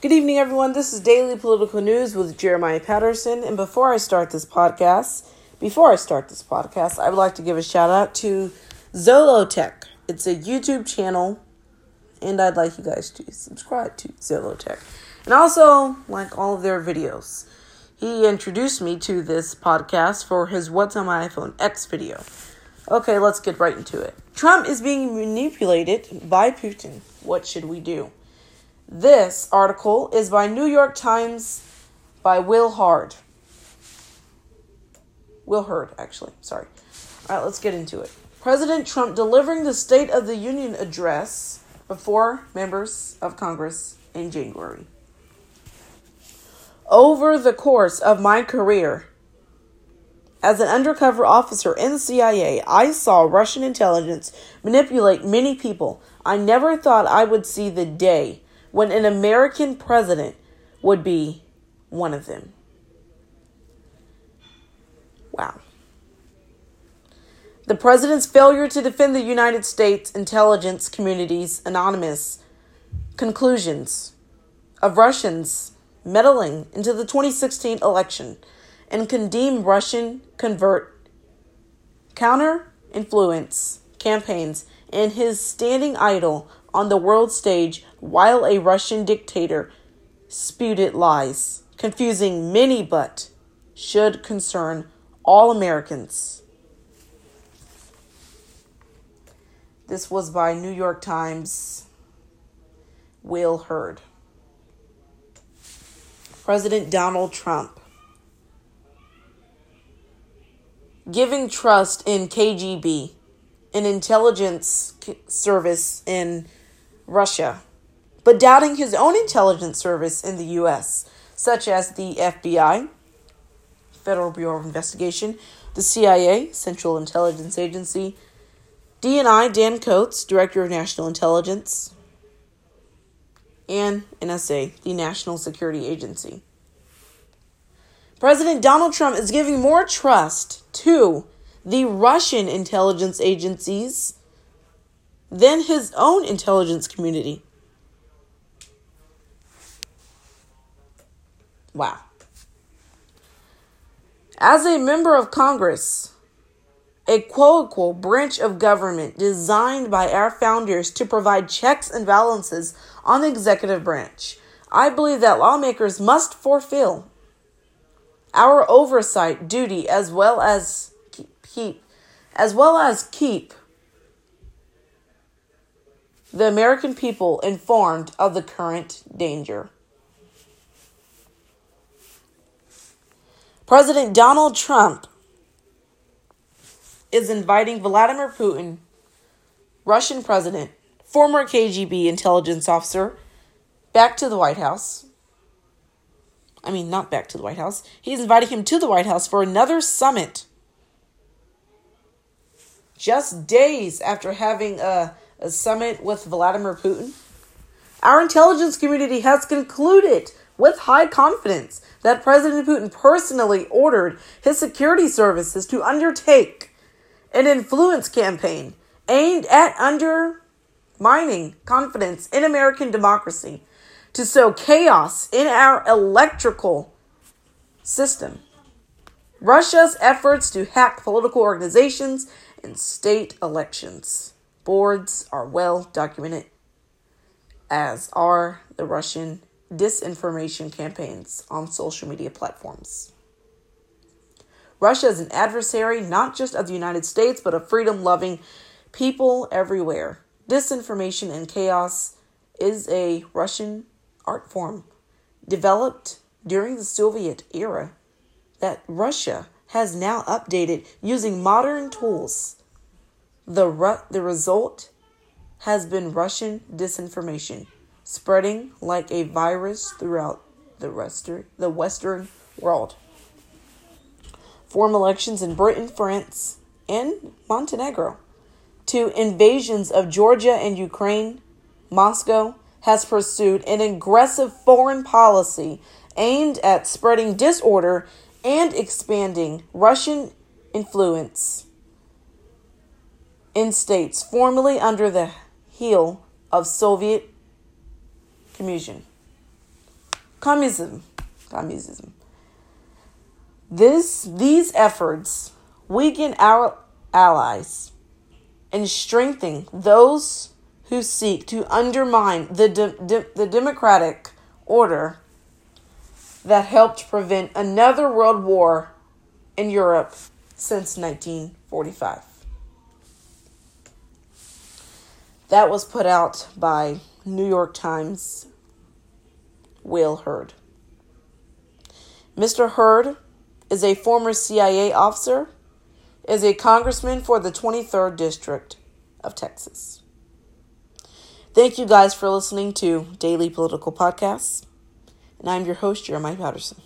Good evening, everyone. This is Daily Political News with Jeremiah Patterson. And before I start this podcast, before I start this podcast, I would like to give a shout out to ZolloTech. It's a YouTube channel, and I'd like you guys to subscribe to ZolloTech. And also like all of their videos. He introduced me to this podcast for his What's on My iPhone X video. Okay, let's get right into it. Trump is being manipulated by Putin. What should we do? This article is by New York Times by Will Hard. Will Hurd, actually. Sorry. All right, let's get into it. President Trump delivering the State of the Union address before members of Congress in January. Over the course of my career as an undercover officer in the CIA, I saw Russian intelligence manipulate many people. I never thought I would see the day when an American president would be one of them. Wow. The president's failure to defend the United States intelligence community's anonymous conclusions of Russians meddling into the 2016 election and condemn Russian convert counter influence campaigns and his standing idle on the world stage while a Russian dictator spewed lies, confusing many but should concern all Americans. This was by New York Times Will Hurd. President Donald Trump giving trust in KGB, an intelligence service in Russia, but doubting his own intelligence service in the U.S., such as the FBI, Federal Bureau of Investigation, the CIA, Central Intelligence Agency, DNI, Dan Coats, Director of National Intelligence, and NSA, the National Security Agency. President Donald Trump is giving more trust to the Russian intelligence agencies than his own intelligence community. Wow. As a member of Congress, a unquote branch of government designed by our founders to provide checks and balances on the executive branch, I believe that lawmakers must fulfill our oversight duty as well as keep as well as keep the American people informed of the current danger. President Donald Trump is inviting Vladimir Putin, Russian president, former KGB intelligence officer, back to the White House. I mean, not back to the White House. He's inviting him to the White House for another summit. Just days after having a a summit with Vladimir Putin? Our intelligence community has concluded with high confidence that President Putin personally ordered his security services to undertake an influence campaign aimed at undermining confidence in American democracy to sow chaos in our electrical system. Russia's efforts to hack political organizations and state elections boards are well documented, as are the Russian disinformation campaigns on social media platforms. Russia is an adversary not just of the United States, but of freedom loving people everywhere. Disinformation and chaos is a Russian art form developed during the Soviet era that Russia has now updated using modern tools the, ru- the result has been Russian disinformation spreading like a virus throughout the, rester- the Western world. Form elections in Britain, France, and Montenegro. To invasions of Georgia and Ukraine, Moscow has pursued an aggressive foreign policy aimed at spreading disorder and expanding Russian influence in states formerly under the heel of Soviet communism. communism, communism. This these efforts weaken our allies and strengthen those who seek to undermine the de- de- the democratic order that helped prevent another world war in Europe since 1945. That was put out by New York Times Will Hurd. Mr. Hurd is a former CIA officer, is a congressman for the 23rd District of Texas. Thank you guys for listening to Daily Political Podcasts. And I'm your host, Jeremiah Patterson.